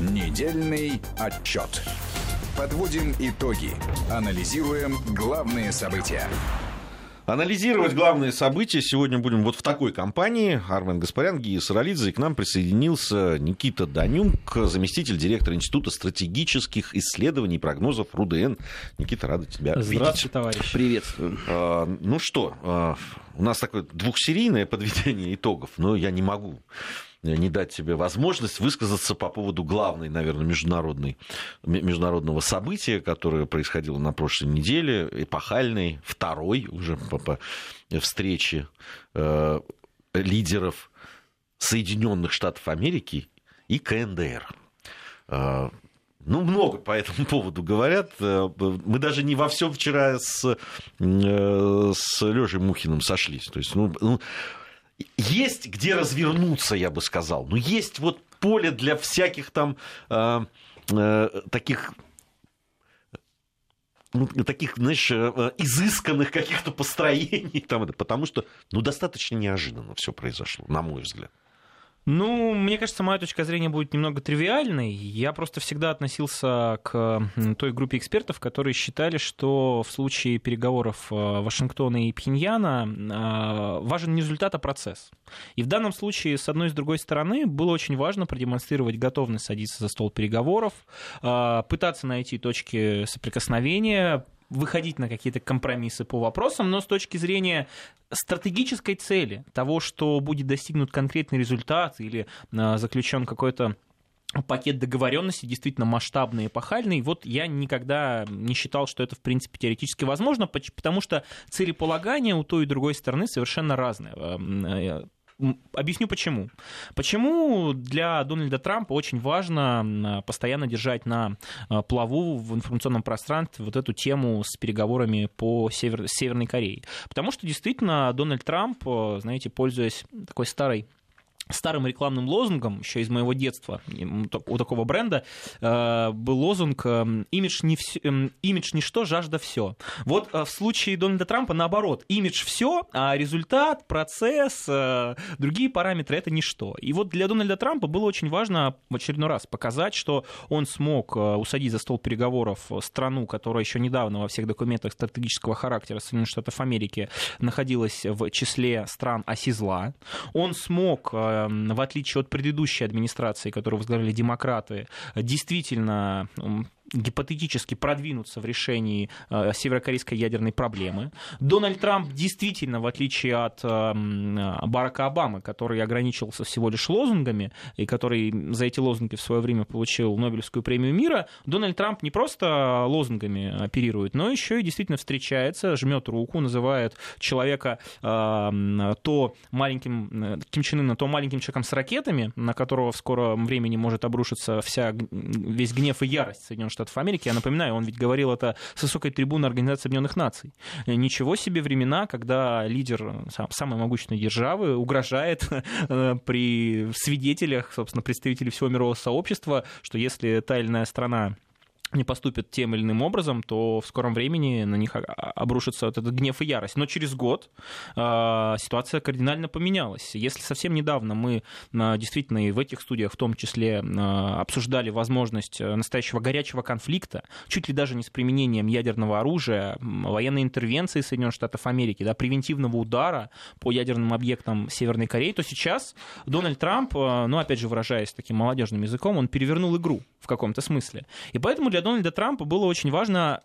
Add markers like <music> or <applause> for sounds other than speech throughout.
Недельный отчет. Подводим итоги. Анализируем главные события. Анализировать главные события сегодня будем вот в такой компании. Армен Гаспарян, Гия Саралидзе. И к нам присоединился Никита Данюк, заместитель директора Института стратегических исследований и прогнозов РУДН. Никита, рада тебя Здравствуйте, видеть. Товарищ. Приветствую. А, ну что, а, у нас такое двухсерийное подведение итогов, но я не могу не дать тебе возможность высказаться по поводу главной, наверное, международной, международного события, которое происходило на прошлой неделе, эпохальной, второй уже по, по встрече э, лидеров Соединенных Штатов Америки и КНДР. Э, ну, много по этому <laughs> поводу говорят. Мы даже не во всем вчера с, э, с Лешей Мухиным сошлись. То есть, ну, ну есть где развернуться, я бы сказал. Но есть вот поле для всяких там э, э, таких ну, таких, знаешь, изысканных каких-то построений, там, потому что, ну, достаточно неожиданно все произошло, на мой взгляд. Ну, мне кажется, моя точка зрения будет немного тривиальной. Я просто всегда относился к той группе экспертов, которые считали, что в случае переговоров Вашингтона и Пхеньяна важен не результат, а процесс. И в данном случае, с одной и с другой стороны, было очень важно продемонстрировать готовность садиться за стол переговоров, пытаться найти точки соприкосновения, выходить на какие-то компромиссы по вопросам, но с точки зрения стратегической цели, того, что будет достигнут конкретный результат или заключен какой-то пакет договоренности действительно масштабный эпохальный. Вот я никогда не считал, что это, в принципе, теоретически возможно, потому что целеполагание у той и другой стороны совершенно разные. Объясню почему. Почему для Дональда Трампа очень важно постоянно держать на плаву в информационном пространстве вот эту тему с переговорами по Север... Северной Корее. Потому что действительно Дональд Трамп, знаете, пользуясь такой старой старым рекламным лозунгом, еще из моего детства, у такого бренда, э, был лозунг «Имидж, не все, имидж ничто, жажда все». Вот э, в случае Дональда Трампа наоборот, имидж все, а результат, процесс, э, другие параметры — это ничто. И вот для Дональда Трампа было очень важно в очередной раз показать, что он смог усадить за стол переговоров страну, которая еще недавно во всех документах стратегического характера Соединенных Штатов Америки находилась в числе стран оси зла. Он смог в отличие от предыдущей администрации, которую возглавляли демократы, действительно гипотетически продвинуться в решении э, северокорейской ядерной проблемы. Дональд Трамп действительно, в отличие от э, Барака Обамы, который ограничился всего лишь лозунгами, и который за эти лозунги в свое время получил Нобелевскую премию мира, Дональд Трамп не просто лозунгами оперирует, но еще и действительно встречается, жмет руку, называет человека э, то маленьким, Ким Чен Ына, то маленьким человеком с ракетами, на которого в скором времени может обрушиться вся, весь гнев и ярость Соединенных Штатов Америки. Я напоминаю, он ведь говорил это с высокой трибуны Организации Объединенных Наций. Ничего себе времена, когда лидер самой могущественной державы угрожает <laughs> э, при свидетелях, собственно, представителей всего мирового сообщества, что если та или иная страна не поступят тем или иным образом, то в скором времени на них обрушится вот этот гнев и ярость. Но через год э, ситуация кардинально поменялась. Если совсем недавно мы э, действительно и в этих студиях в том числе э, обсуждали возможность настоящего горячего конфликта, чуть ли даже не с применением ядерного оружия, военной интервенции Соединенных Штатов Америки, да, превентивного удара по ядерным объектам Северной Кореи, то сейчас Дональд Трамп, ну опять же выражаясь таким молодежным языком, он перевернул игру в каком-то смысле. И поэтому для Дональда Трампа было очень важно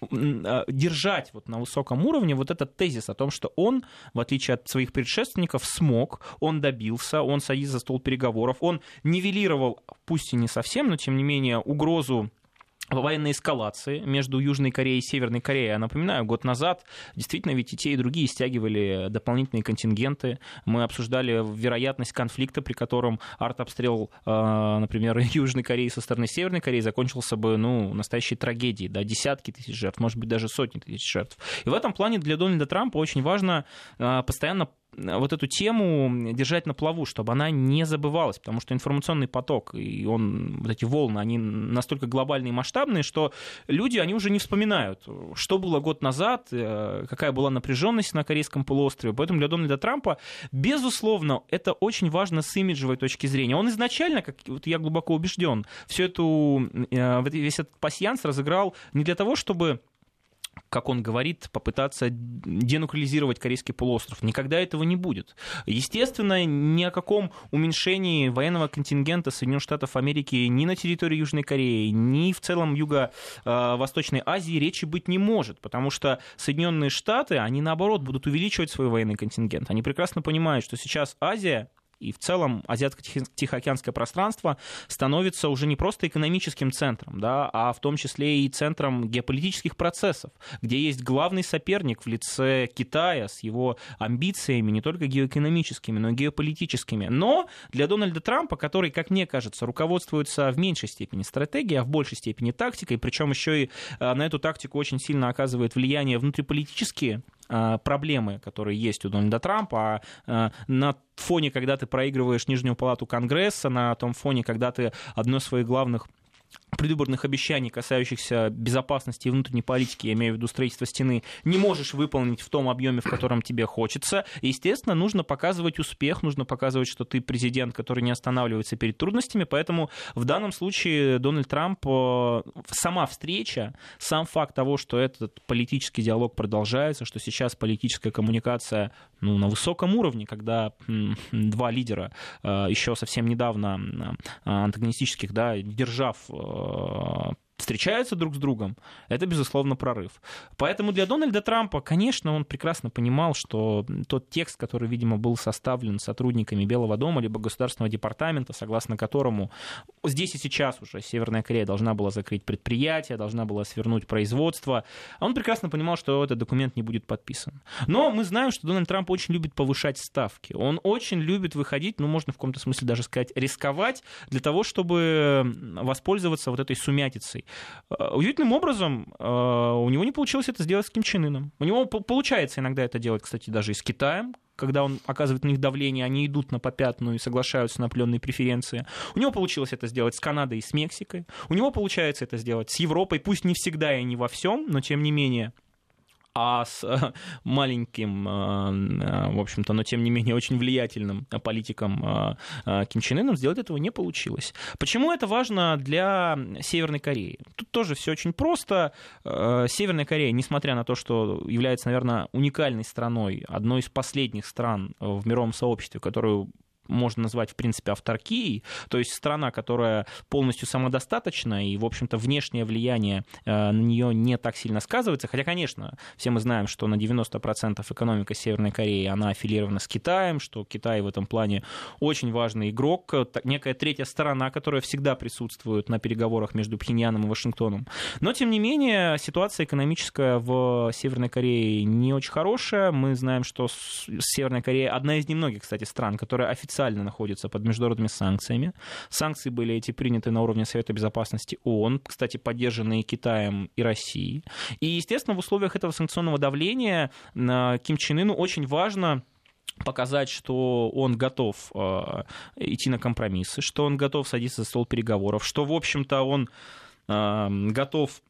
а, держать вот на высоком уровне вот этот тезис о том, что он, в отличие от своих предшественников, смог, он добился, он садится за стол переговоров, он нивелировал, пусть и не совсем, но тем не менее, угрозу военной эскалации между Южной Кореей и Северной Кореей. Я напоминаю, год назад действительно ведь и те, и другие стягивали дополнительные контингенты. Мы обсуждали вероятность конфликта, при котором артобстрел, а, например, <laughs> Южной Кореи со стороны Северной Кореи закончился бы ну, настоящей трагедией. Да, десятки тысяч жертв, может быть, даже сотни тысяч жертв. И в этом плане для Дональда Трампа очень важно а, постоянно вот эту тему держать на плаву, чтобы она не забывалась, потому что информационный поток и он, вот эти волны, они настолько глобальные и масштабные, что люди, они уже не вспоминают, что было год назад, э, какая была напряженность на Корейском полуострове. Поэтому для Дональда Трампа, безусловно, это очень важно с имиджевой точки зрения. Он изначально, как вот я глубоко убежден, всю эту, э, весь этот пассианс разыграл не для того, чтобы как он говорит, попытаться денуклеаризировать Корейский полуостров. Никогда этого не будет. Естественно, ни о каком уменьшении военного контингента Соединенных Штатов Америки ни на территории Южной Кореи, ни в целом Юго-Восточной Азии речи быть не может, потому что Соединенные Штаты, они наоборот будут увеличивать свой военный контингент. Они прекрасно понимают, что сейчас Азия и в целом Азиатско-Тихоокеанское пространство становится уже не просто экономическим центром, да, а в том числе и центром геополитических процессов, где есть главный соперник в лице Китая с его амбициями не только геоэкономическими, но и геополитическими. Но для Дональда Трампа, который, как мне кажется, руководствуется в меньшей степени стратегией, а в большей степени тактикой, причем еще и э, на эту тактику очень сильно оказывает влияние внутриполитические проблемы, которые есть у Дональда Трампа, а на фоне, когда ты проигрываешь Нижнюю палату Конгресса, на том фоне, когда ты одно из своих главных предвыборных обещаний, касающихся безопасности и внутренней политики, я имею в виду строительство стены, не можешь выполнить в том объеме, в котором тебе хочется. естественно, нужно показывать успех, нужно показывать, что ты президент, который не останавливается перед трудностями. Поэтому в данном случае Дональд Трамп, э, сама встреча, сам факт того, что этот политический диалог продолжается, что сейчас политическая коммуникация ну, на высоком уровне, когда два лидера э, еще совсем недавно антагонистических, да, держав på встречаются друг с другом, это, безусловно, прорыв. Поэтому для Дональда Трампа, конечно, он прекрасно понимал, что тот текст, который, видимо, был составлен сотрудниками Белого дома либо Государственного департамента, согласно которому здесь и сейчас уже Северная Корея должна была закрыть предприятие, должна была свернуть производство, он прекрасно понимал, что этот документ не будет подписан. Но мы знаем, что Дональд Трамп очень любит повышать ставки. Он очень любит выходить, ну, можно в каком-то смысле даже сказать, рисковать для того, чтобы воспользоваться вот этой сумятицей удивительным образом э, у него не получилось это сделать с Ким Чен Ыном. У него получается иногда это делать, кстати, даже и с Китаем, когда он оказывает на них давление, они идут на попятную и соглашаются на определенные преференции. У него получилось это сделать с Канадой и с Мексикой. У него получается это сделать с Европой, пусть не всегда и не во всем, но тем не менее а с э, <laughs> маленьким, э, э, в общем-то, но тем не менее очень влиятельным политиком Ким Чен Ыном сделать этого не получилось. Почему это важно для Северной Кореи? Тут тоже все очень просто. Северная Корея, несмотря на то, что является, наверное, уникальной страной, одной из последних стран в мировом сообществе, которую можно назвать, в принципе, авторкией, то есть страна, которая полностью самодостаточна, и, в общем-то, внешнее влияние э, на нее не так сильно сказывается, хотя, конечно, все мы знаем, что на 90% экономика Северной Кореи, она аффилирована с Китаем, что Китай в этом плане очень важный игрок, некая третья сторона, которая всегда присутствует на переговорах между Пхеньяном и Вашингтоном. Но, тем не менее, ситуация экономическая в Северной Корее не очень хорошая. Мы знаем, что Северная Корея одна из немногих, кстати, стран, которая официально официально находится под международными санкциями. Санкции были эти приняты на уровне Совета Безопасности ООН, кстати, поддержанные Китаем и Россией. И, естественно, в условиях этого санкционного давления Ким Чен Ыну очень важно показать, что он готов э, идти на компромиссы, что он готов садиться за стол переговоров, что, в общем-то, он э, готов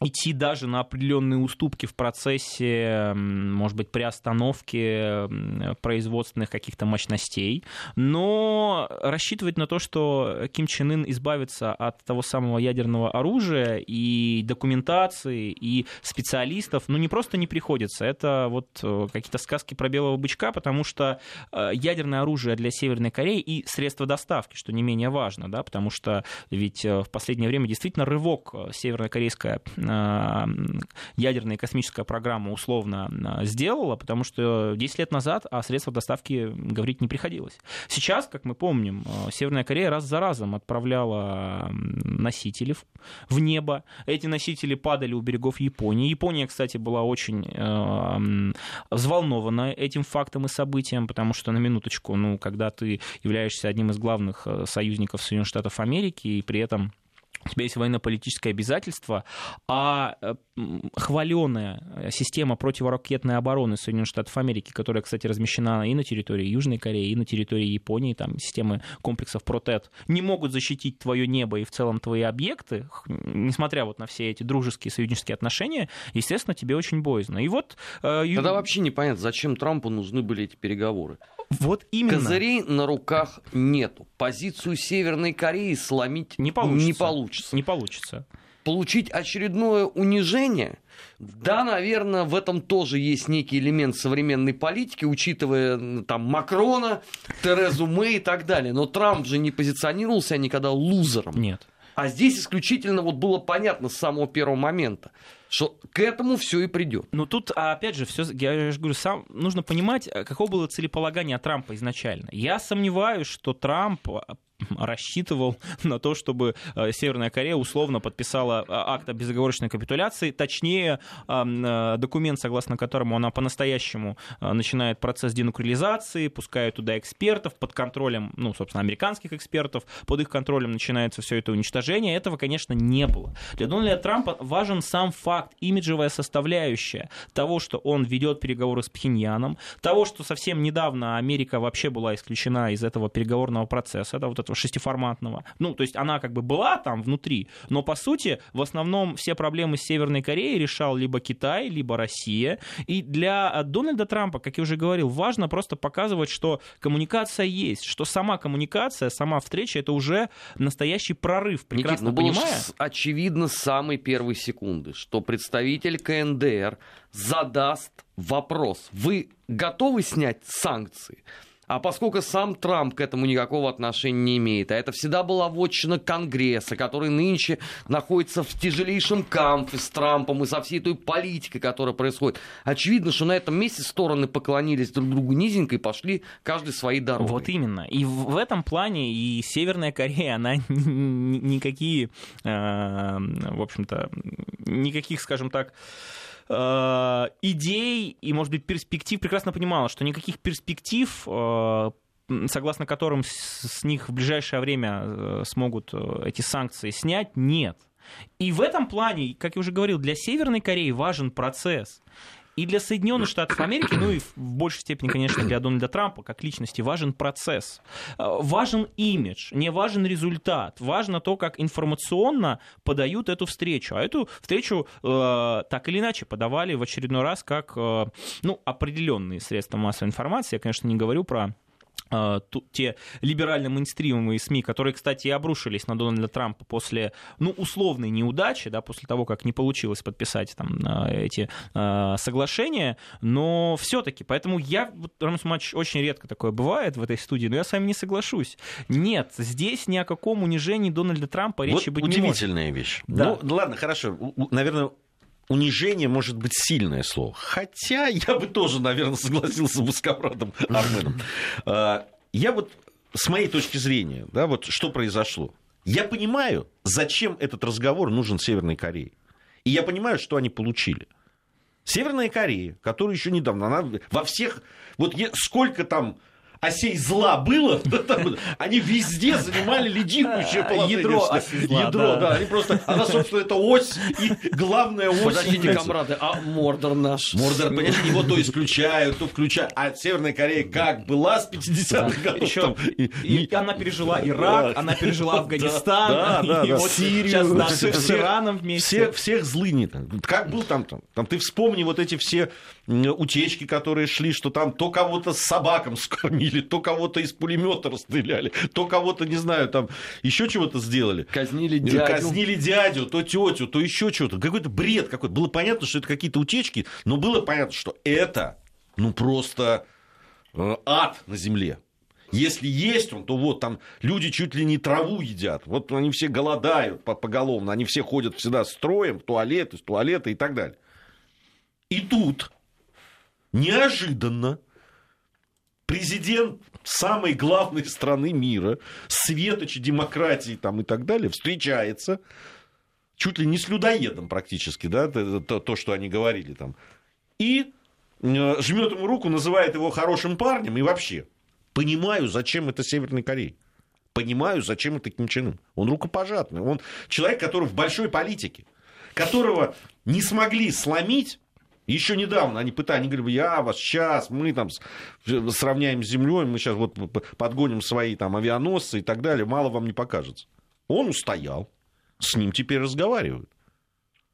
идти даже на определенные уступки в процессе, может быть, приостановки производственных каких-то мощностей, но рассчитывать на то, что Ким Чен Ын избавится от того самого ядерного оружия и документации, и специалистов, ну, не просто не приходится, это вот э, какие-то сказки про белого бычка, потому что э, ядерное оружие для Северной Кореи и средства доставки, что не менее важно, да, потому что ведь э, в последнее время действительно рывок севернокорейская ядерная и космическая программа условно э, сделала, потому что 10 лет назад о средствах доставки говорить не приходилось. Сейчас, как мы помним, э, Северная Корея раз за разом отправляла носители в небо. Эти носители падали у берегов Японии. Япония, кстати, была очень взволнована этим фактом и событием, потому что, на минуточку, ну, когда ты являешься одним из главных союзников Соединенных Штатов Америки и при этом у тебя есть военно-политическое обязательство, а э, хваленая система противоракетной обороны Соединенных Штатов Америки, которая, кстати, размещена и на территории Южной Кореи, и на территории Японии, там системы комплексов Протет, не могут защитить твое небо и в целом твои объекты, несмотря вот на все эти дружеские союзнические отношения, естественно, тебе очень боязно. И вот... Э, Тогда вообще непонятно, зачем Трампу нужны были эти переговоры. Вот именно. Козырей на руках нету. Позицию Северной Кореи сломить не получится. Не получится. Не получится. Получить очередное унижение, да, наверное, в этом тоже есть некий элемент современной политики, учитывая там Макрона, Терезу Мэй и так далее. Но Трамп же не позиционировался никогда лузером. Нет. А здесь исключительно вот было понятно с самого первого момента, что к этому все и придет. Ну тут, опять же, все, я же говорю, сам, нужно понимать, каково было целеполагание Трампа изначально. Я сомневаюсь, что Трамп <laughs> рассчитывал <laughs> на то, чтобы э, Северная Корея условно подписала э, акт о безоговорочной капитуляции, точнее э, документ, согласно которому она по-настоящему начинает процесс денуклеаризации, пускает туда экспертов под контролем, ну, собственно, американских экспертов, под их контролем начинается все это уничтожение. Этого, конечно, не было. Для Дональда Трампа важен сам факт, имиджевая составляющая того, что он ведет переговоры с Пхеньяном, того, что совсем недавно Америка вообще была исключена из этого переговорного процесса, это вот этого шестиформатного. Ну, то есть она как бы была там внутри, но по сути в основном все проблемы с Северной Кореей решал либо Китай, либо Россия. И для э, Дональда Трампа, как я уже говорил, важно просто показывать, что коммуникация есть, что сама коммуникация, сама встреча это уже настоящий прорыв. Прекрасно Никит, ну, понимая. Очевидно с самой первой секунды, что представитель КНДР задаст вопрос. Вы готовы снять санкции? А поскольку сам Трамп к этому никакого отношения не имеет, а это всегда была вотчина Конгресса, который нынче находится в тяжелейшем кампе с Трампом и со всей той политикой, которая происходит, очевидно, что на этом месте стороны поклонились друг другу низенько и пошли каждый свои дороги. Вот именно. И в этом плане и Северная Корея, она <laughs> никакие, э, в общем-то, никаких, скажем так, Э, идей и, может быть, перспектив прекрасно понимала, что никаких перспектив э, согласно которым с них в ближайшее время э, смогут эти санкции снять, нет. И в этом плане, как я уже говорил, для Северной Кореи важен процесс. И для Соединенных Штатов Америки, ну и в большей степени, конечно, для Дональда Трампа, как личности, важен процесс. Э, важен имидж, не важен результат. Важно то, как информационно подают эту встречу. А эту встречу э, так или иначе подавали в очередной раз как э, ну, определенные средства массовой информации. Я, конечно, не говорю про а, те либерально-мейнстримовые СМИ, которые, кстати, и обрушились на Дональда Трампа после, ну, условной неудачи, да, после того, как не получилось подписать там а, эти э, соглашения, но все-таки, поэтому я, вот, Рамус Матч, очень редко такое бывает в этой студии, но я с вами не соглашусь. Нет, здесь ни о каком унижении Дональда Трампа речи вот быть не может. удивительная вещь. Да. Ну, ладно, хорошо, наверное, унижение может быть сильное слово. Хотя я бы тоже, наверное, согласился с Высокобратом Арменом. А, я вот, с моей точки зрения, да, вот что произошло. Я понимаю, зачем этот разговор нужен Северной Корее. И я понимаю, что они получили. Северная Корея, которая еще недавно, она во всех, вот сколько там осей зла было, <laughs> они везде занимали лидирующее положение. Ядро зла, Ядро, да. Они просто, она, собственно, это ось и главная ось. Подождите, комрады, а Мордор наш? Мордор, понимаете, его то исключают, то включают. А Северная Корея как была с 50-х годов? Еще, и, она пережила Ирак, она пережила Афганистан, вот Сирию, с Ираном вместе. Всех злыни. Как был там? Там ты вспомни вот эти все утечки, которые шли, что там то кого-то с собаком <laughs> скормили, то кого-то из пулемета расстреляли, то кого-то, не знаю, там еще чего-то сделали. Казнили дядю. Казнили дядю, то тетю, то еще что-то. Какой-то бред какой-то. Было понятно, что это какие-то утечки, но было понятно, что это, ну, просто э, ад на земле. Если есть он, то вот там люди чуть ли не траву едят. Вот они все голодают поголовно, они все ходят всегда строем в туалет, из туалета и так далее. И тут неожиданно президент самой главной страны мира, светочи демократии там и так далее, встречается чуть ли не с людоедом практически, да, то, то что они говорили там, и э, жмет ему руку, называет его хорошим парнем и вообще. Понимаю, зачем это Северной Корее. понимаю, зачем это Ким Чен Ын. Он рукопожатный. Он человек, который в большой политике, которого не смогли сломить еще недавно они пытались, они говорили, я вас сейчас, мы там сравняем с землей, мы сейчас вот подгоним свои там авианосцы и так далее, мало вам не покажется. Он устоял, с ним теперь разговаривают.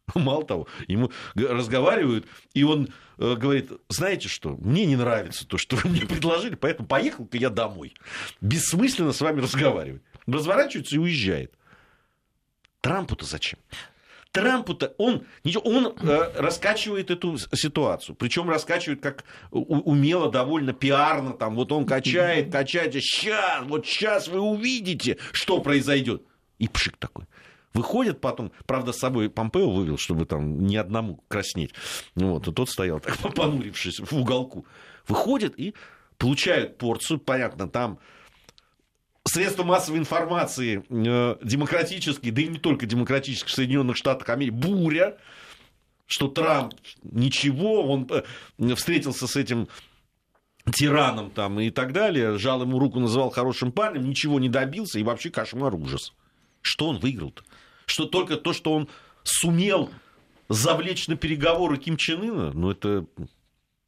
<laughs> Мало того, ему разговаривают, и он э, говорит, знаете что, мне не нравится то, что вы мне предложили, поэтому поехал-ка я домой. Бессмысленно с вами разговаривать. Разворачивается и уезжает. Трампу-то зачем? Трампу-то он, он э, раскачивает эту ситуацию. Причем раскачивает как умело, довольно пиарно. Там, вот он качает, качает. Сейчас, вот сейчас вы увидите, что произойдет. И пшик такой. Выходит потом, правда, с собой Помпео вывел, чтобы там ни одному краснеть. Вот, и тот стоял так, <laughs> понурившись в уголку. Выходит и получают порцию, понятно, там средства массовой информации э, демократические, да и не только демократические, в Соединенных Штатах Америки, буря, что Трамп ничего, он э, встретился с этим тираном там и так далее, жал ему руку, называл хорошим парнем, ничего не добился, и вообще кошмар, ужас. Что он выиграл-то? Что только то, что он сумел завлечь на переговоры Ким Чен Ына, ну это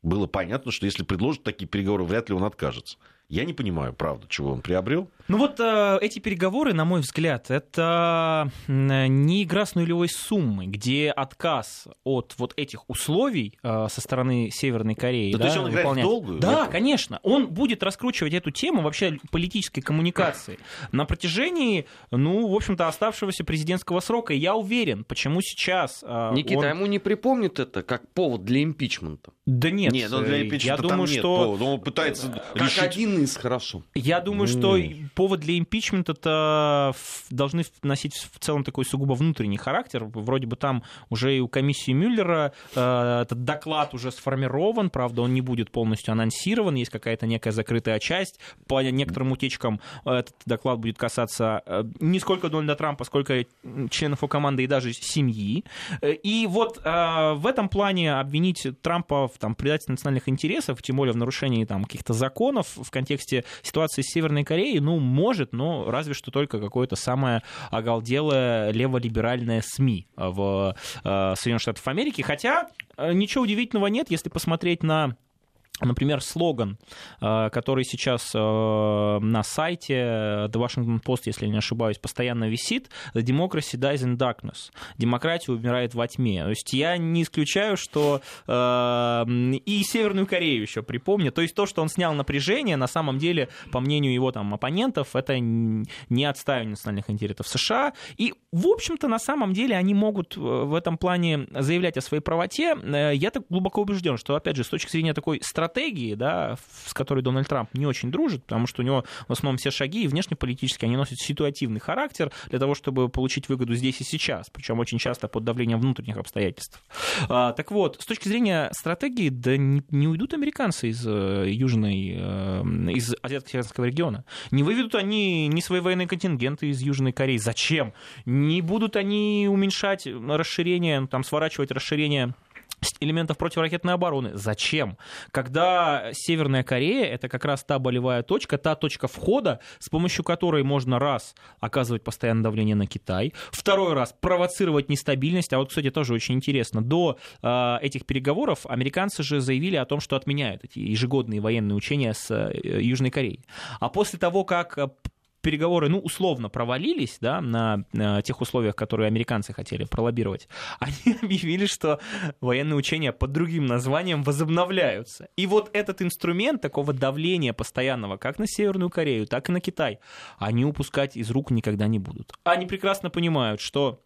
было понятно, что если предложат такие переговоры, вряд ли он откажется. Я не понимаю, правда, чего он приобрел. Ну вот э, эти переговоры, на мой взгляд, это не игра с нулевой суммой, где отказ от вот этих условий э, со стороны Северной Кореи. Да, да, то есть он играет выполнять... в долгую? Да, это... конечно. Он будет раскручивать эту тему вообще политической коммуникации на протяжении, ну, в общем-то, оставшегося президентского срока. И я уверен, почему сейчас... Э, Никита, он... ему не припомнит это как повод для импичмента? Да нет. Нет, но для импичмента я думаю, что... Он пытается как решить... один из хорошо. Я думаю, что повод для импичмента-то должны носить в целом такой сугубо внутренний характер. Вроде бы там уже и у комиссии Мюллера э, этот доклад уже сформирован, правда, он не будет полностью анонсирован, есть какая-то некая закрытая часть. По некоторым утечкам этот доклад будет касаться э, не сколько Дональда Трампа, сколько членов его команды и даже семьи. И вот э, в этом плане обвинить Трампа в там, предательстве национальных интересов, тем более в нарушении там, каких-то законов в контексте ситуации с Северной Кореей, ну, может, но разве что только какое-то самое оголделое леволиберальное СМИ в э, Соединенных Штатах Америки. Хотя э, ничего удивительного нет, если посмотреть на Например, слоган, э, который сейчас э, на сайте The Washington Post, если я не ошибаюсь, постоянно висит, The Democracy Dies in Darkness. Демократия умирает во тьме. То есть я не исключаю, что э, и Северную Корею еще припомню. То есть то, что он снял напряжение, на самом деле, по мнению его там оппонентов, это не отстаивание национальных интересов США. И, в общем-то, на самом деле они могут в этом плане заявлять о своей правоте. Я так глубоко убежден, что, опять же, с точки зрения такой стратегии, стратегии, да, с которой Дональд Трамп не очень дружит, потому что у него в основном все шаги и внешнеполитические, они носят ситуативный характер для того, чтобы получить выгоду здесь и сейчас, причем очень часто под давлением внутренних обстоятельств. А, так вот, с точки зрения стратегии, да не, не уйдут американцы из э, южной, э, из азиатско-северного региона. Не выведут они ни свои военные контингенты из Южной Кореи. Зачем? Не будут они уменьшать расширение, там, сворачивать расширение элементов противоракетной обороны. Зачем? Когда Северная Корея это как раз та болевая точка, та точка входа, с помощью которой можно раз оказывать постоянное давление на Китай, второй раз провоцировать нестабильность. А вот, кстати, тоже очень интересно, до э, этих переговоров американцы же заявили о том, что отменяют эти ежегодные военные учения с э, Южной Кореей. А после того, как переговоры, ну, условно провалились, да, на, на тех условиях, которые американцы хотели пролоббировать, <laughs> они объявили, что военные учения под другим названием возобновляются. И вот этот инструмент такого давления постоянного, как на Северную Корею, так и на Китай, они упускать из рук никогда не будут. Они прекрасно понимают, что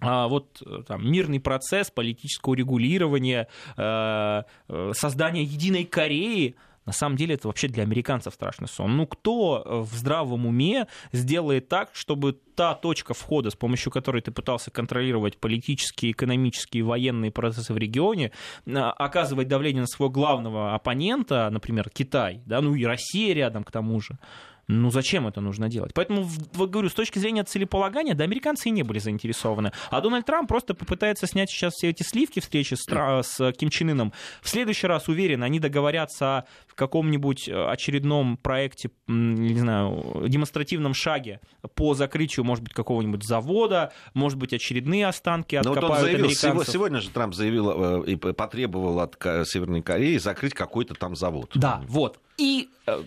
а вот там, мирный процесс политического регулирования, э, э, создания единой Кореи, на самом деле это вообще для американцев страшный сон. Ну кто э, в здравом уме сделает так, чтобы та точка входа, с помощью которой ты пытался контролировать политические, экономические, военные процессы в регионе, а, оказывать давление на своего главного оппонента, например, Китай, да, ну и Россия рядом к тому же, Ну зачем это нужно делать? Поэтому, говорю, с точки зрения целеполагания, да, американцы и не были заинтересованы. А Дональд Трамп просто попытается снять сейчас все эти сливки встречи с, с Ким Чен Ыном. В следующий раз, уверен, они договорятся о каком-нибудь э, очередном проекте, не знаю, демонстративном шаге по закрытию, может быть, какого-нибудь завода, может быть, очередные останки откопают Но вот он заявил, американцев. Сегодня же Трамп заявил э, и потребовал от Северной Кореи закрыть какой-то там завод. Да, вот. И, э,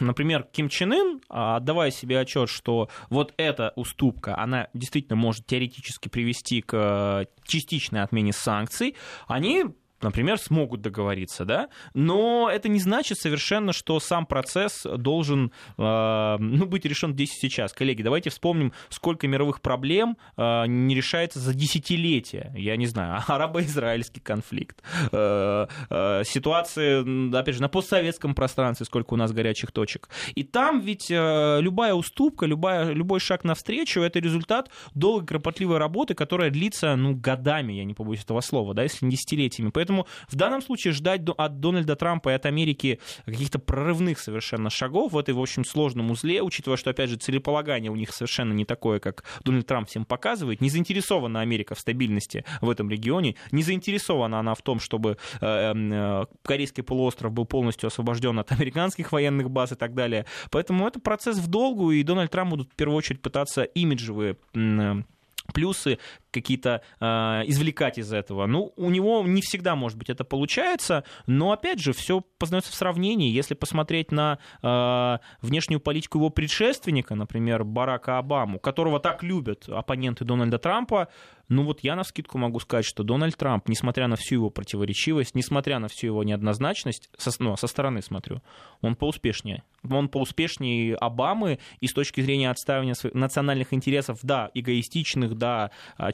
например, Ким Чен Ын, а, отдавая себе отчет, что вот эта уступка, она действительно может теоретически привести к э, частичной отмене санкций, они например, смогут договориться, да, но это не значит совершенно, что сам процесс должен э, ну, быть решен здесь и сейчас. Коллеги, давайте вспомним, сколько мировых проблем э, не решается за десятилетия. Я не знаю, <laughs> арабо-израильский конфликт, э, э, ситуации, опять же, на постсоветском пространстве, сколько у нас горячих точек. И там ведь э, любая уступка, любая, любой шаг навстречу, это результат долгой, кропотливой работы, которая длится, ну, годами, я не побоюсь этого слова, да, если не десятилетиями. Поэтому Поэтому в данном случае ждать от Дональда Трампа и от Америки каких-то прорывных совершенно шагов в этой, в общем, сложном узле, учитывая, что, опять же, целеполагание у них совершенно не такое, как Дональд Трамп всем показывает. Не заинтересована Америка в стабильности в этом регионе, не заинтересована она в том, чтобы э, эм, э, Корейский полуостров был полностью освобожден от американских военных баз и так далее. Поэтому это процесс в долгу, и Дональд Трамп будут в первую очередь пытаться имиджевые э, плюсы какие-то э, извлекать из этого. Ну, у него не всегда, может быть, это получается, но, опять же, все познается в сравнении. Если посмотреть на э, внешнюю политику его предшественника, например, Барака Обаму, которого так любят оппоненты Дональда Трампа, ну вот я на скидку могу сказать, что Дональд Трамп, несмотря на всю его противоречивость, несмотря на всю его неоднозначность, со, ну, со стороны смотрю, он поуспешнее. Он поуспешнее Обамы и с точки зрения отстаивания национальных интересов, да, эгоистичных, да,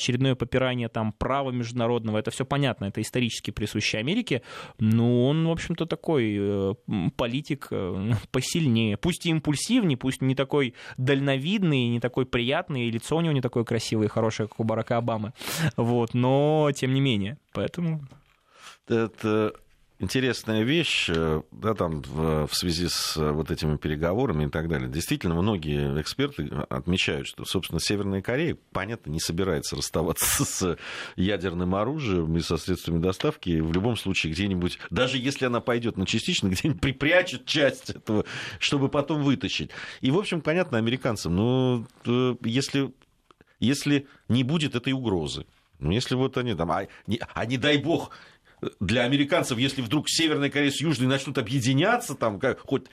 очередное попирание там права международного, это все понятно, это исторически присуще Америке, но он, в общем-то, такой э, политик э, <laughs> посильнее. Пусть и импульсивнее, пусть не такой дальновидный, не такой приятный, и лицо у него не такое красивое и хорошее, как у Барака Обамы. Вот, но тем не менее, поэтому... Это интересная вещь, э, да, там в, в связи с э, вот этими переговорами и так далее. Действительно, многие эксперты отмечают, что, собственно, Северная Корея, понятно, не собирается расставаться <laughs> с ядерным оружием и со средствами доставки. В любом случае, где-нибудь, даже если она пойдет на частично, <laughs> где-нибудь припрячет часть этого, чтобы потом вытащить. И, в общем, понятно американцам, ну, э, если, если не будет этой угрозы, ну, если вот они там, а не, а не дай бог, для американцев, если вдруг Северная Корея с Южной начнут объединяться, там, как, хоть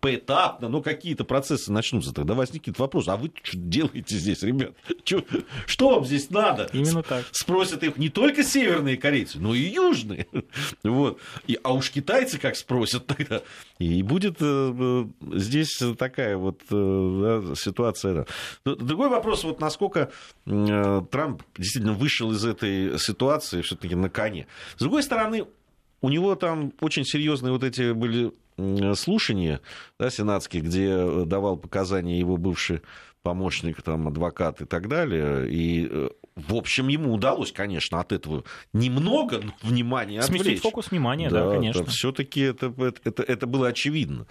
поэтапно, но какие-то процессы начнутся, тогда возникнет вопрос, а вы что делаете здесь, ребят? Чё, что вам здесь надо? Именно так. Спросят их не только северные корейцы, но и южные. <laughs> Вот. И, а уж китайцы как спросят тогда. И будет э, здесь такая вот э, ситуация. Да. Другой вопрос, вот насколько э, Трамп действительно вышел из этой ситуации все-таки на коне. С другой стороны, стороны, у него там очень серьезные вот эти были слушания да, сенатские, где давал показания его бывший помощник, там, адвокат и так далее. И, э, в общем, ему удалось, конечно, от этого немного внимания отвлечь. Сместить фокус внимания, да, да конечно. Все-таки это, это, это было очевидно.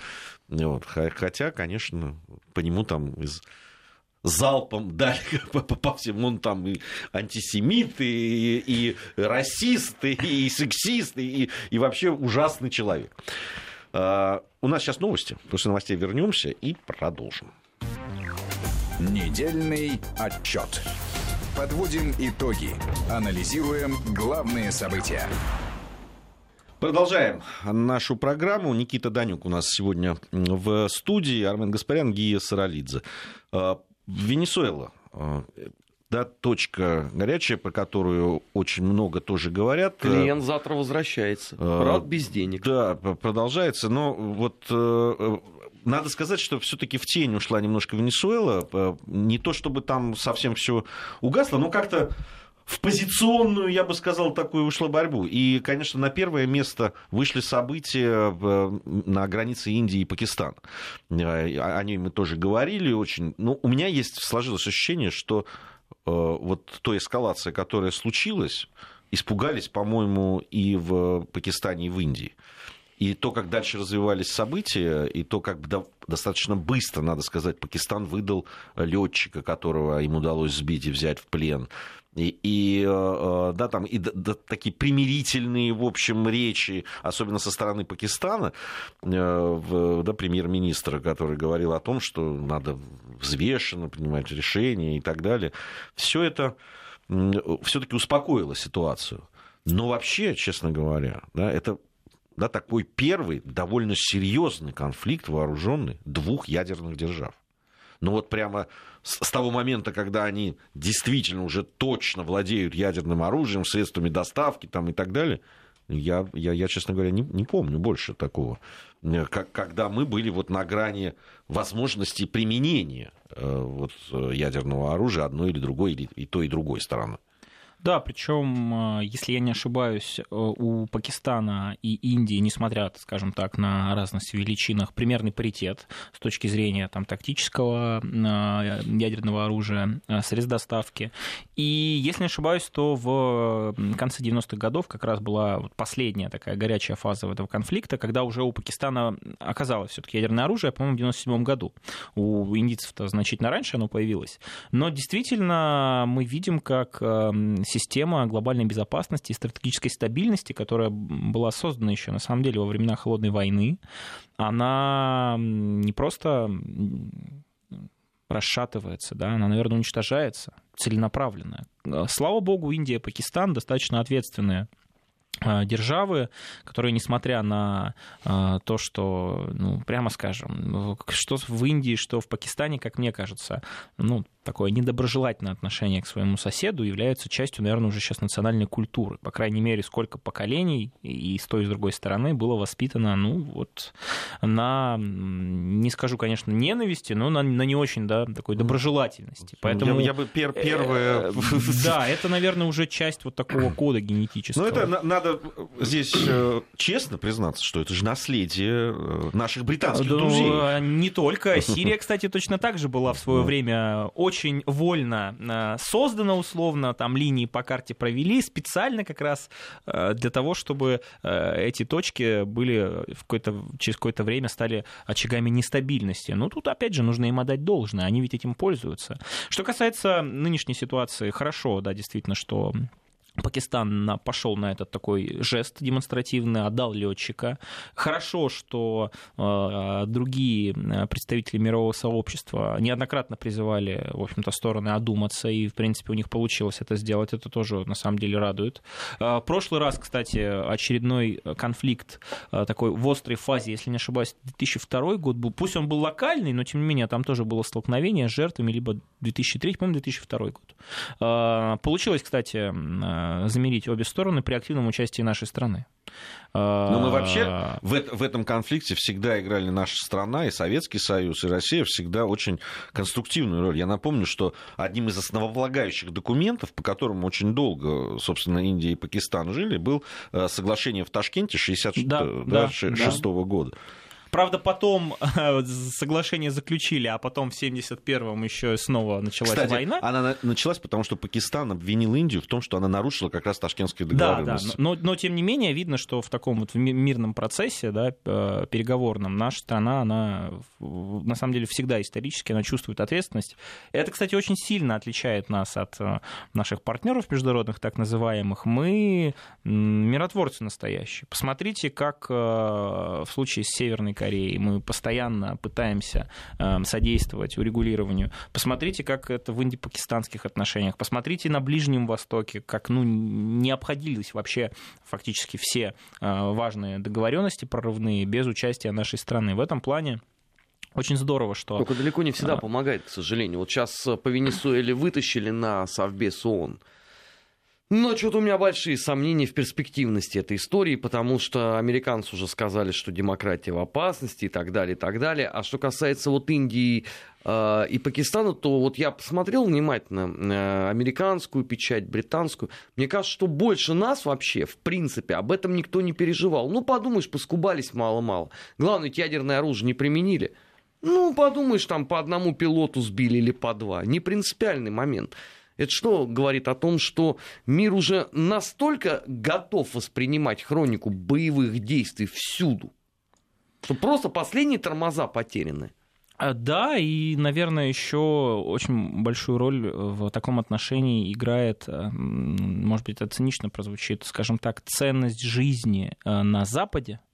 Вот. Хотя, конечно, по нему там из залпом дали <laughs> по, по, по всему, он там и антисемит, и, и расист, и, и сексист, и, и вообще ужасный человек. А, у нас сейчас новости. После новостей вернемся и продолжим. Недельный отчет. Подводим итоги. Анализируем главные события. Продолжаем нашу программу. Никита Данюк у нас сегодня в студии, Армен Гаспарян, Гия Саралидзе. А, Венесуэла. Э, да, точка горячая, про которую очень много тоже говорят. Клиент завтра возвращается. Э, Правда, без денег. Да, продолжается. Но вот э, надо сказать, что все-таки в тень ушла немножко Венесуэла. Не то чтобы там совсем все угасло, но как-то в позиционную, я бы сказал, такую ушла борьбу. И, конечно, на первое место вышли события на границе Индии и Пакистана. Э, о ней мы тоже говорили очень. Но у меня есть сложилось ощущение, что э, вот той эскалация, которая случилась, испугались, по-моему, и в Пакистане, и в Индии. и то, как дальше развивались события, и то, как достаточно быстро, надо сказать, Пакистан выдал летчика, которого им удалось сбить и взять в плен. И, и, э, да, там, и да, такие примирительные, в общем, речи, особенно со стороны Пакистана, э, да, премьер-министра, который говорил о том, что надо взвешенно принимать решения и так далее. Все это все-таки успокоило ситуацию. Но вообще, честно говоря, да, это да, такой первый довольно серьезный конфликт вооруженный двух ядерных держав. Ну вот прямо с, того момента, когда они действительно уже точно владеют ядерным оружием, средствами доставки там, и так далее, я, я, я честно говоря, не, не помню больше такого, э, как, когда мы были вот на грани возможности применения э, вот, э, ядерного оружия одной или другой, или и той, и другой стороны. Да, причем, э, если я не ошибаюсь, э, у Пакистана и Индии, несмотря, скажем так, на разность в величинах, примерный паритет с точки зрения там, тактического э, ядерного оружия, средств доставки. И если не ошибаюсь, то в конце 90-х годов как раз была последняя такая горячая фаза этого конфликта, когда уже у Пакистана оказалось все-таки ядерное оружие, по-моему, в 97 году. У индийцев-то значительно раньше оно появилось. Но действительно мы видим, как система глобальной безопасности и стратегической стабильности, которая была создана еще на самом деле во времена холодной войны, она не просто расшатывается, да, она, наверное, уничтожается целенаправленно. Слава богу, Индия и Пакистан достаточно ответственные а, державы, которые, несмотря на а, то, что, ну, прямо скажем, что в Индии, что в Пакистане, как мне кажется, ну, такое недоброжелательное отношение к своему соседу является частью, наверное, уже сейчас национальной культуры. По крайней мере, сколько поколений и с той, и с другой стороны было воспитано, ну, вот на, не скажу, конечно, ненависти, но на, на не очень, да, такой доброжелательности. Поэтому... Я, я бы пер, первое... Э, <laughs> да, это, наверное, уже часть вот такого <clears throat> кода генетического. Ну, это надо здесь э, честно признаться, что это же наследие э, наших британских друзей. Не только. <laughs> Сирия, кстати, точно так же была в свое время очень вольно э, создана условно, там линии по карте провели специально как раз э, для того, чтобы э, эти точки были в какое-то, через какое-то время стали очагами нестабильности. Но тут, опять же, нужно им отдать должное, они ведь этим пользуются. Что касается нынешней ситуации, хорошо, да, действительно, что Пакистан пошел на этот такой жест демонстративный, отдал летчика. Хорошо, что э, другие э, представители мирового сообщества неоднократно призывали, в общем-то, стороны одуматься, и, в принципе, у них получилось это сделать. Это тоже, на самом деле, радует. Э, прошлый раз, кстати, очередной конфликт э, такой в острой фазе, если не ошибаюсь, 2002 год был. Пусть он был локальный, но, тем не менее, там тоже было столкновение с жертвами, либо 2003, по-моему, 2002 год. Э, получилось, кстати, Э, замерить обе стороны при активном участии нашей страны. Но мы вообще э, в, в этом конфликте всегда играли наша страна, и Советский Союз, и Россия всегда очень конструктивную роль. Я напомню, что одним из основополагающих документов, по которым очень долго, собственно, Индия и Пакистан жили, был э, соглашение в Ташкенте 1966 да, да, да. года. Правда, потом <laughs> соглашение заключили, а потом в 71-м еще снова началась Кстати, война. Она началась, потому что Пакистан обвинил Индию в том, что она нарушила как раз ташкентские договоренности. Да, да, но, но тем не менее видно, что в таком вот мирном процессе, да, э, переговорном, наша страна, она на самом деле всегда исторически, она чувствует ответственность. Это, кстати, очень сильно отличает нас от э, наших партнеров международных, так называемых. Мы миротворцы настоящие. Посмотрите, как э, в случае с Северной Кореи. Мы постоянно пытаемся эм, содействовать урегулированию. Посмотрите, как это в индо-пакистанских отношениях. Посмотрите на Ближнем Востоке, как ну, не обходились вообще фактически все э, важные договоренности прорывные без участия нашей страны. В этом плане очень здорово, что... Только далеко не всегда а... помогает, к сожалению. Вот сейчас по Венесуэле вытащили на Совбез ООН но что-то у меня большие сомнения в перспективности этой истории, потому что американцы уже сказали, что демократия в опасности и так далее, и так далее. А что касается вот Индии э, и Пакистана, то вот я посмотрел внимательно э, американскую печать, британскую. Мне кажется, что больше нас вообще, в принципе, об этом никто не переживал. Ну, подумаешь, поскубались мало-мало. Главное, ядерное оружие не применили. Ну, подумаешь, там по одному пилоту сбили или по два. Не принципиальный момент. Это что говорит о том, что мир уже настолько готов воспринимать хронику боевых действий всюду, что просто последние тормоза потеряны? А, да, и, наверное, еще очень большую роль в таком отношении играет, э, может быть, это цинично прозвучит, скажем так, ценность жизни э, на Западе, Э,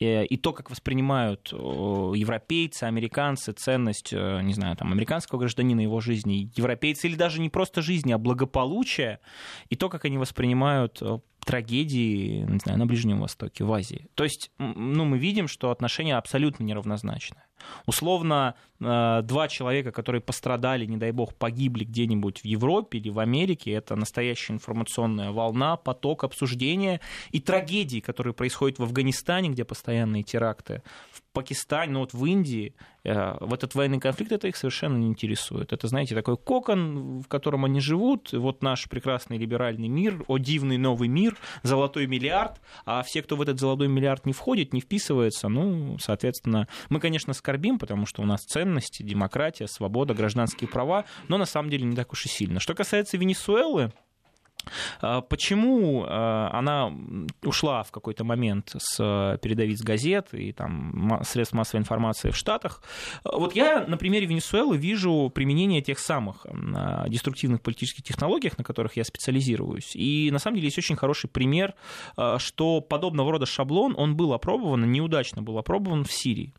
и то, как воспринимают европейцы, американцы ценность, э, не знаю, там, американского гражданина, его жизни, европейцы, или даже не просто жизни, а благополучия, и то, как они воспринимают э, трагедии, не знаю, на Ближнем Востоке, в Азии. То есть, ну, мы видим, что отношения абсолютно неравнозначны. Условно, э, два человека, которые пострадали, не дай бог, погибли где-нибудь в Европе или в Америке, это настоящая информационная волна, поток обсуждения и трагедии, которые происходят в Афганистане, где постоянные теракты, в Пакистане, ну вот в Индии, э, в этот военный конфликт это их совершенно не интересует. Это, знаете, такой кокон, в котором они живут, вот наш прекрасный либеральный мир, о дивный новый мир, золотой миллиард, а все, кто в этот золотой миллиард не входит, не вписывается, ну, соответственно, мы, конечно, скорбим, потому что у нас ценности, демократия, свобода, гражданские права, но на самом деле не так уж и сильно. Что касается Венесуэлы, почему а, она ушла в какой-то момент с передовиц газет и там, средств массовой информации в Штатах? Вот я на примере Венесуэлы вижу применение тех самых а, деструктивных политических технологий, на которых я специализируюсь. И на самом деле есть очень хороший пример, что подобного рода шаблон, он был опробован, неудачно был опробован в Сирии.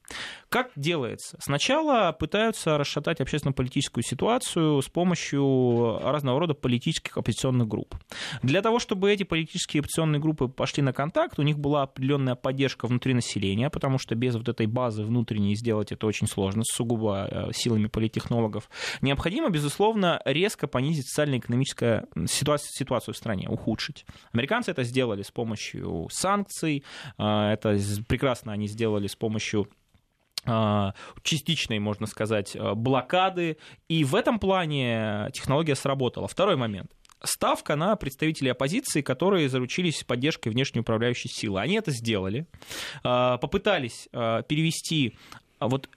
Как делается? Сначала пытаются расшатать общественно-политическую ситуацию с помощью разного рода политических оппозиционных групп. Для того, чтобы эти политические оппозиционные группы пошли на контакт, у них была определенная поддержка внутри населения, потому что без вот этой базы внутренней сделать это очень сложно, сугубо э, силами политтехнологов. Необходимо, безусловно, резко понизить социально-экономическую ситуацию, ситуацию в стране, ухудшить. Американцы это сделали с помощью санкций, э, это прекрасно они сделали с помощью частичной, можно сказать, э, блокады. И в этом плане технология сработала. Второй момент ставка на представителей оппозиции, которые заручились поддержкой внешней управляющей силы. Они это сделали, а, попытались а, перевести вот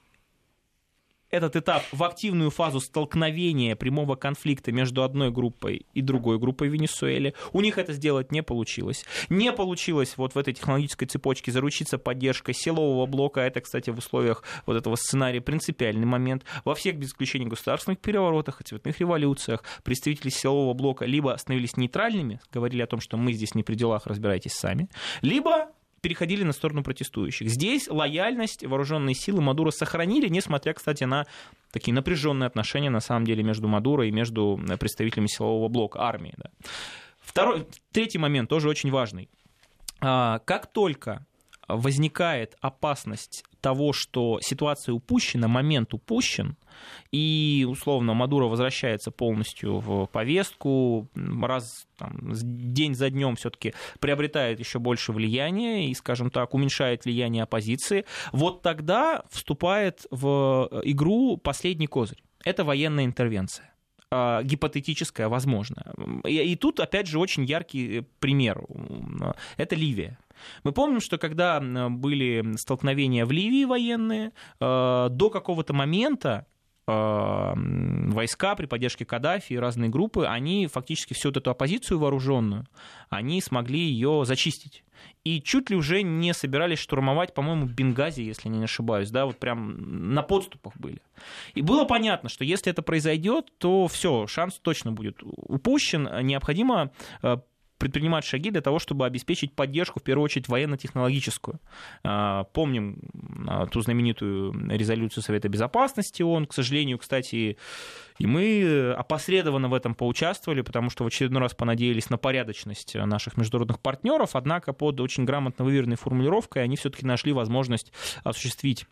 этот этап в активную фазу столкновения прямого конфликта между одной группой и другой группой в Венесуэле. У них это сделать не получилось. Не получилось вот в этой технологической цепочке заручиться поддержкой силового блока. Это, кстати, в условиях вот этого сценария принципиальный момент. Во всех, без исключения государственных переворотах и цветных революциях, представители силового блока либо становились нейтральными, говорили о том, что мы здесь не при делах, разбирайтесь сами, либо переходили на сторону протестующих. Здесь лояльность вооруженные силы Мадуро сохранили, несмотря, кстати, на такие напряженные отношения, на самом деле, между Мадуро и между э, представителями силового блока, армии. Да. Второй, третий момент тоже очень важный. А, как только возникает опасность того, что ситуация упущена, момент упущен, и, условно, Мадуро возвращается полностью в повестку, раз там, день за днем все-таки приобретает еще больше влияния и, скажем так, уменьшает влияние оппозиции, вот тогда вступает в игру последний козырь. Это военная интервенция а, гипотетическая, возможно. И, и тут, опять же, очень яркий пример. Это Ливия. Мы помним, что когда были столкновения в Ливии военные, э, до какого-то момента э, войска при поддержке Каддафи и разные группы, они фактически всю вот эту оппозицию вооруженную, они смогли ее зачистить. И чуть ли уже не собирались штурмовать, по-моему, Бенгази, если не ошибаюсь, да, вот прям на подступах были. И было понятно, что если это произойдет, то все, шанс точно будет упущен. Необходимо э, предпринимать шаги для того, чтобы обеспечить поддержку, в первую очередь, военно-технологическую. А, помним а, ту знаменитую резолюцию Совета Безопасности ООН. К сожалению, кстати, и мы опосредованно в этом поучаствовали, потому что в очередной раз понадеялись на порядочность наших международных партнеров, однако под очень грамотно выверенной формулировкой они все-таки нашли возможность осуществить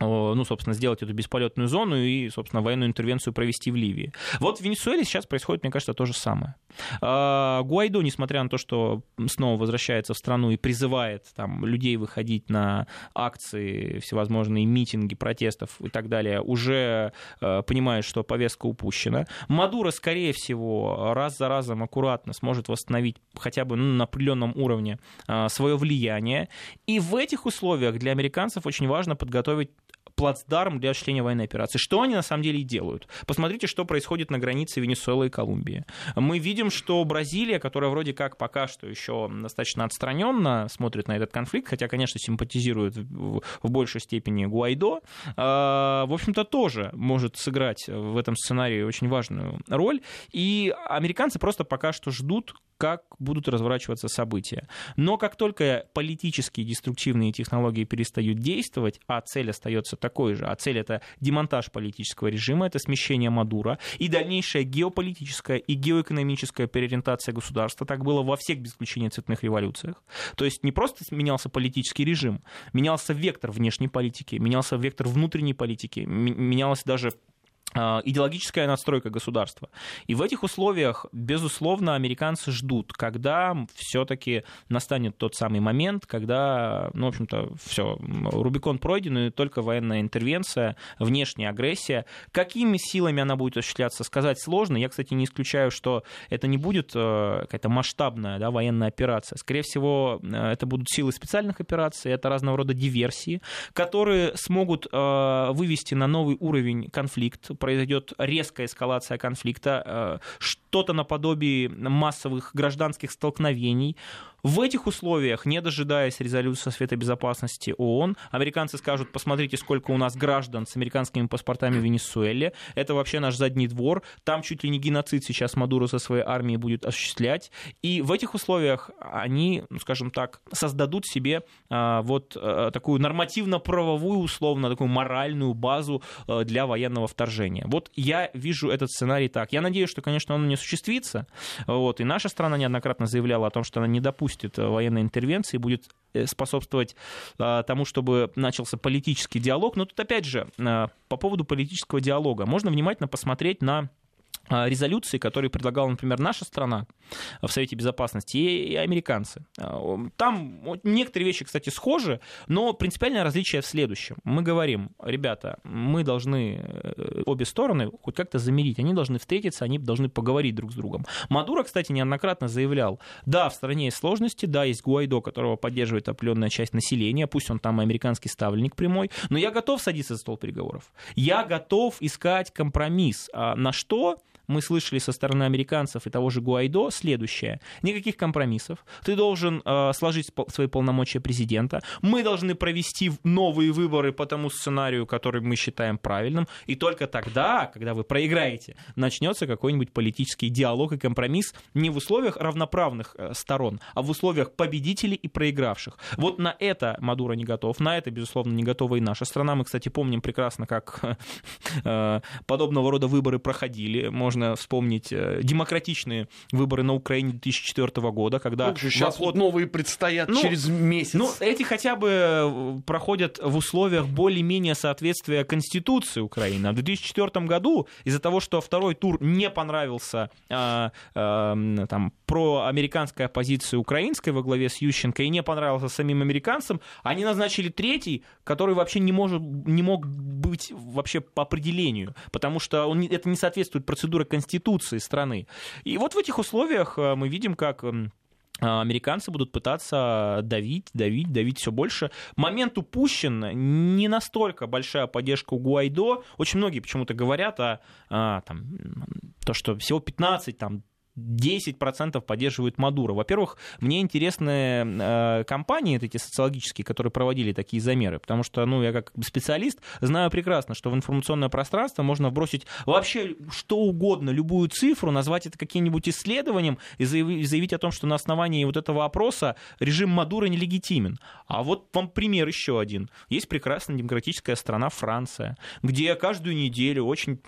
ну, собственно, сделать эту бесполетную зону и, собственно, военную интервенцию провести в Ливии. Вот в Венесуэле сейчас происходит, мне кажется, то же самое. А, Гуайдо, несмотря на то, что снова возвращается в страну и призывает там, людей выходить на акции, всевозможные митинги, протестов и так далее, уже э, понимает, что повестка упущена. Мадуро, скорее всего, раз за разом аккуратно сможет восстановить хотя бы ну, на определенном уровне э, свое влияние. И в этих условиях для американцев очень важно подготовить плацдарм для осуществления военной операции. Что они на самом деле и делают? Посмотрите, что происходит на границе Венесуэлы и Колумбии. Мы видим, что Бразилия, которая вроде как пока что еще достаточно отстраненно смотрит на этот конфликт, хотя, конечно, симпатизирует в большей степени Гуайдо, в общем-то, тоже может сыграть в этом сценарии очень важную роль. И американцы просто пока что ждут, как будут разворачиваться события. Но как только политические деструктивные технологии перестают действовать, а цель остается такой же, а цель это демонтаж политического режима, это смещение Мадура и дальнейшая геополитическая и геоэкономическая переориентация государства, так было во всех без исключения цветных революциях. То есть не просто менялся политический режим, менялся вектор внешней политики, менялся вектор внутренней политики, менялось даже идеологическая настройка государства. И в этих условиях, безусловно, американцы ждут, когда все-таки настанет тот самый момент, когда, ну, в общем-то, все, Рубикон пройден, и только военная интервенция, внешняя агрессия. Какими силами она будет осуществляться, сказать сложно. Я, кстати, не исключаю, что это не будет э, какая-то масштабная да, военная операция. Скорее всего, э, это будут силы специальных операций, это разного рода диверсии, которые смогут э, вывести на новый уровень конфликт, произойдет резкая эскалация конфликта, э, что-то наподобие массовых гражданских столкновений, в этих условиях, не дожидаясь резолюции Совета Безопасности ООН, американцы скажут, посмотрите, сколько у нас граждан с американскими паспортами в Венесуэле, это вообще наш задний двор, там чуть ли не геноцид сейчас Мадуро со своей армией будет осуществлять, и в этих условиях они, ну, скажем так, создадут себе а, вот а, такую нормативно-правовую, условно, такую моральную базу а, для военного вторжения. Вот я вижу этот сценарий так. Я надеюсь, что, конечно, он не осуществится, вот, и наша страна неоднократно заявляла о том, что она не допустит допустит э, военной интервенции, будет э, способствовать э, тому, чтобы начался политический диалог. Но тут опять же, по поводу политического диалога, можно внимательно посмотреть на а, резолюции, которые предлагала, например, наша страна в Совете Безопасности и, американцы. А, там некоторые вещи, кстати, схожи, но принципиальное различие в следующем. Мы говорим, ребята, мы должны э, обе стороны хоть как-то замерить, они должны встретиться, они должны поговорить друг с другом. Мадуро, кстати, неоднократно заявлял, да, в стране есть сложности, да, есть Гуайдо, которого поддерживает определенная часть населения, пусть он там американский ставленник прямой, но я готов садиться за стол переговоров. Я готов искать компромисс. А на что мы слышали со стороны американцев и того же Гуайдо следующее. Никаких компромиссов. Ты должен э, сложить свои полномочия президента. Мы должны провести новые выборы по тому сценарию, который мы считаем правильным. И только тогда, когда вы проиграете, начнется какой-нибудь политический диалог и компромисс не в условиях равноправных э, сторон, а в условиях победителей и проигравших. Вот на это Мадуро не готов. На это, безусловно, не готова и наша страна. Мы, кстати, помним прекрасно, как <laughs> э, подобного рода выборы проходили. Можно можно вспомнить э, демократичные выборы на Украине 2004 года, когда... Ну, сейчас вот новые предстоят ну, через месяц. Ну, эти хотя бы э, проходят в условиях более-менее соответствия Конституции Украины. А в 2004 году из-за того, что второй тур не понравился а, а, там, проамериканской оппозиции украинской во главе с Ющенко и не понравился самим американцам, они назначили третий, который вообще не, может, не мог быть вообще по определению, потому что он, это не соответствует процедуре Конституции страны. И вот в этих условиях э, мы видим, как американцы будут пытаться давить, давить, давить все больше. Момент упущен, не настолько большая поддержка у Гуайдо. Очень многие почему-то говорят о, о там, то, что всего 15, там, 10% поддерживают Мадуро. Во-первых, мне интересны э, компании эти социологические, которые проводили такие замеры, потому что, ну, я как специалист знаю прекрасно, что в информационное пространство можно вбросить вообще что угодно, любую цифру, назвать это каким-нибудь исследованием и заявить, о том, что на основании вот этого опроса режим Мадуро нелегитимен. А вот вам пример еще один. Есть прекрасная демократическая страна Франция, где каждую неделю очень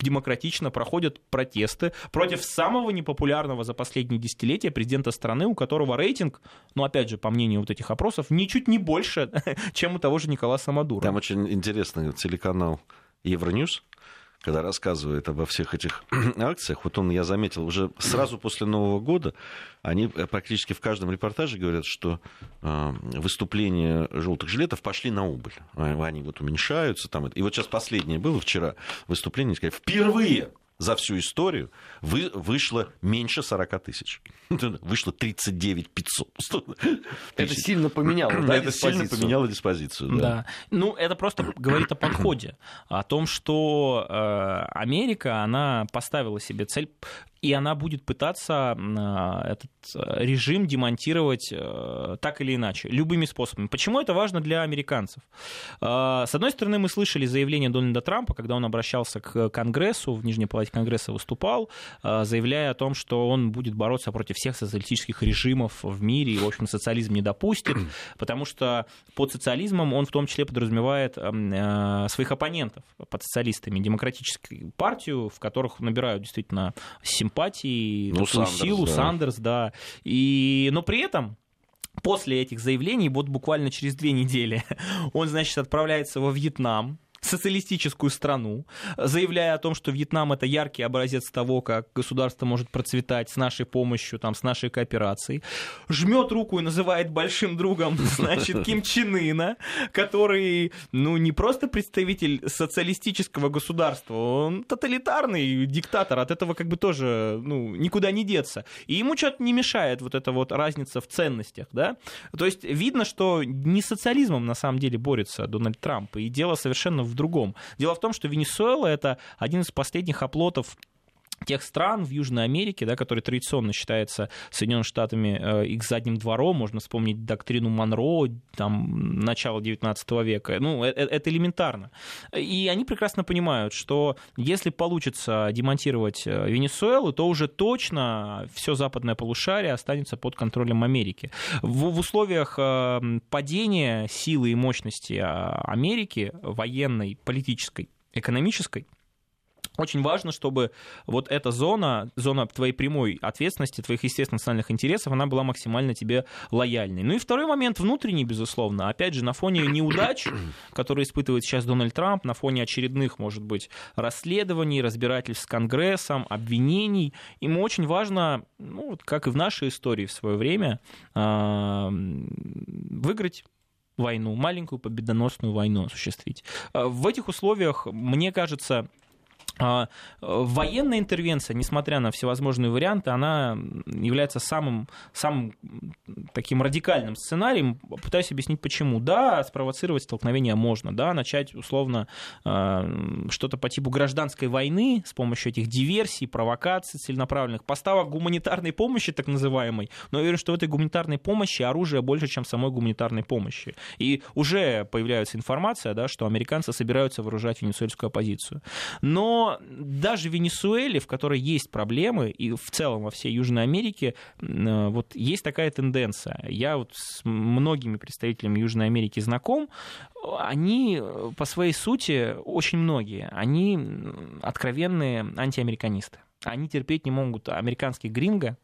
демократично проходят протесты против самого непопулярного популярного за последние десятилетия президента страны, у которого рейтинг, ну, опять же, по мнению вот этих опросов, ничуть не больше, <laughs> чем у того же Николаса Мадуро. Там очень интересный телеканал Евроньюз, когда рассказывает обо всех этих <clears throat> акциях, вот он, я заметил, уже сразу после Нового года, они практически в каждом репортаже говорят, что э, выступления желтых жилетов пошли на убыль. Они вот уменьшаются. Там, и вот сейчас последнее было вчера выступление, сказали, впервые за всю историю вы, вышло меньше 40 тысяч. <laughs> Вышло 39 500. Это сильно поменяло, да, Это сильно поменяло диспозицию. Да. Да. Ну, это просто говорит о подходе, о том, что э, Америка, она поставила себе цель и она будет пытаться э, этот э, режим демонтировать э, так или иначе, любыми способами. Почему это важно для американцев? С одной стороны, мы слышали заявление Дональда Трампа, когда он обращался к Конгрессу, в Нижней Палате Конгресса выступал, заявляя о том, что он будет бороться против всех социалистических режимов в мире и, в общем, социализм не допустит, <clears throat> потому что под социализмом он в том числе подразумевает своих оппонентов под социалистами, демократическую партию, в которых набирают действительно симпатии симпатии, ну, такую Сандерс, силу, да. Сандерс, да. И, но при этом после этих заявлений, вот буквально через две недели, <laughs> он, значит, отправляется во Вьетнам, социалистическую страну, заявляя о том, что Вьетнам это яркий образец того, как государство может процветать с нашей помощью, там, с нашей кооперацией, жмет руку и называет большим другом, <laughs> значит, Ким Чен Ына, который, ну, не просто представитель социалистического государства, он тоталитарный диктатор, от этого как бы тоже, ну, никуда не деться. И ему что-то не мешает вот эта вот разница в ценностях, да? То есть видно, что не социализмом на самом деле борется Дональд Трамп, и дело совершенно в другом. Дело в том, что Венесуэла это один из последних оплотов тех стран в Южной Америке, да, которые традиционно считаются Соединенными Штатами э, их задним двором, можно вспомнить доктрину Монро, там, начала XIX века, ну, это, э, это элементарно. И они прекрасно понимают, что если получится демонтировать э, Венесуэлу, то уже точно все западное полушарие останется под контролем Америки. В, в условиях падения силы и мощности Америки, военной, политической, экономической, очень важно, чтобы вот эта зона, зона твоей прямой ответственности, твоих, естественно, национальных интересов, она была максимально тебе лояльной. Ну и второй момент внутренний, безусловно. Опять же, на фоне неудач, <coughs> которые испытывает сейчас Дональд Трамп, на фоне очередных, может быть, расследований, разбирательств с Конгрессом, обвинений, ему очень важно, ну, как и в нашей истории в свое время, а, выиграть войну, маленькую победоносную войну осуществить. А, в этих условиях, мне кажется, военная интервенция, несмотря на всевозможные варианты, она является самым, самым таким радикальным сценарием. Пытаюсь объяснить, почему. Да, спровоцировать столкновение можно, да, начать условно а, что-то по типу гражданской войны с помощью этих диверсий, провокаций целенаправленных, поставок гуманитарной помощи, так называемой. Но я уверен, что в этой гуманитарной помощи оружие больше, чем самой гуманитарной помощи. И уже появляется информация, да, что американцы собираются вооружать венесуэльскую оппозицию. Но даже в Венесуэле, в которой есть проблемы, и в целом во всей Южной Америке, э, вот есть такая тенденция. Я вот с многими представителями Южной Америки знаком, они э, по своей сути, очень многие, они откровенные антиамериканисты. Они терпеть не могут американских гринго,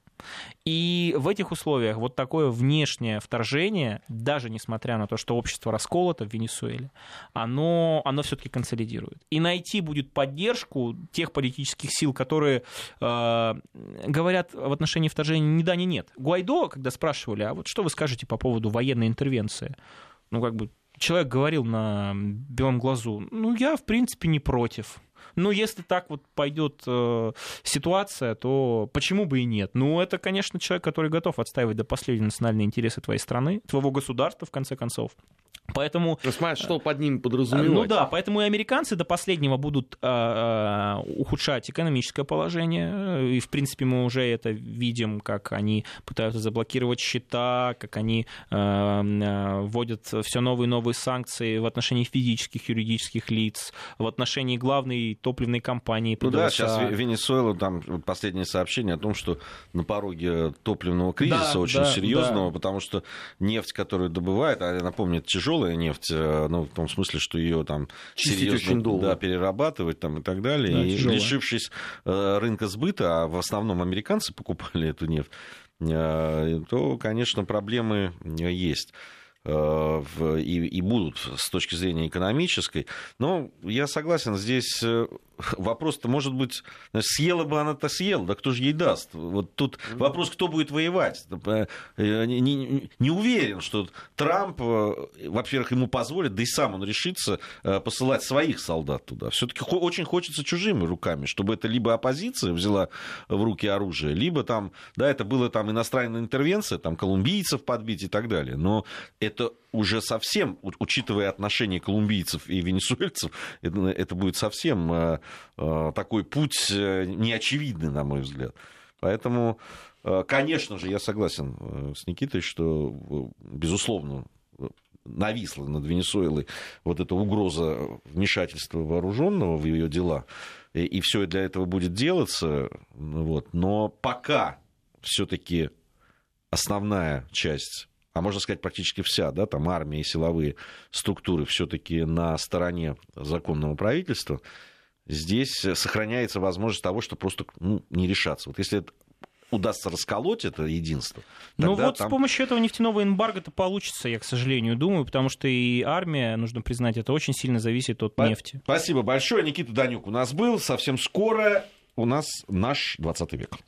и в этих условиях вот такое внешнее вторжение, даже несмотря на то, что общество расколото в Венесуэле, оно, оно все-таки консолидирует. И найти будет поддержку тех политических сил, которые э, говорят в отношении вторжения ни да, ни нет. Гуайдо, когда спрашивали, а вот что вы скажете по поводу военной интервенции? Ну, как бы человек говорил на белом глазу, ну, я, в принципе, не против. Ну, если так вот пойдет э, ситуация, то почему бы и нет? Ну, это, конечно, человек, который готов отстаивать до последнего национальные интересы твоей страны, твоего государства, в конце концов. Поэтому... Ну, смотри, что под ним подразумевать. Ну да, поэтому и американцы до последнего будут э, ухудшать экономическое положение. И, в принципе, мы уже это видим, как они пытаются заблокировать счета, как они э, э вводят все новые и новые санкции в отношении физических, юридических лиц, в отношении главной топливной компании. Ну да, сейчас Венесуэла, там последнее сообщение о том, что на пороге топливного кризиса да, очень да, серьезного, да. потому что нефть, которую добывает, а я напомню, это тяжелая нефть, э, ну, в том смысле, что ее там серьезно да, перерабатывать там, и так далее. Да, и тяжело. лишившись э, рынка сбыта, а в основном американцы покупали <laughs> эту нефть, э, то, конечно, проблемы есть. Э, и, и будут с точки зрения экономической. Но я согласен, здесь э, вопрос-то может быть, съела бы она-то съела, да кто же ей даст? Вот тут вопрос, кто будет воевать. Не, не, не уверен, что Трамп, во-первых, ему позволит, да и сам он решится посылать своих солдат туда. Все-таки очень хочется чужими руками, чтобы это либо оппозиция взяла в руки оружие, либо там, да, это было там иностранная интервенция, там колумбийцев подбить и так далее. Но это уже совсем, учитывая отношения колумбийцев и венесуэльцев, это, это будет совсем э, э, такой путь э, неочевидный, на мой взгляд. Поэтому, конечно же, я согласен с Никитой, что, безусловно, нависла над Венесуэлой вот эта угроза вмешательства вооруженного в ее дела, и, и все для этого будет делаться, вот. но пока все-таки основная часть а можно сказать практически вся, да, там армия и силовые структуры все-таки на стороне законного правительства, здесь сохраняется возможность того, что просто ну, не решаться. Вот если удастся расколоть это единство. Ну вот там... с помощью этого нефтяного эмбарго это получится, я, к сожалению, думаю, потому что и армия, нужно признать, это очень сильно зависит от По- нефти. Спасибо большое. Никита Данюк у нас был. Совсем скоро у нас наш 20 век.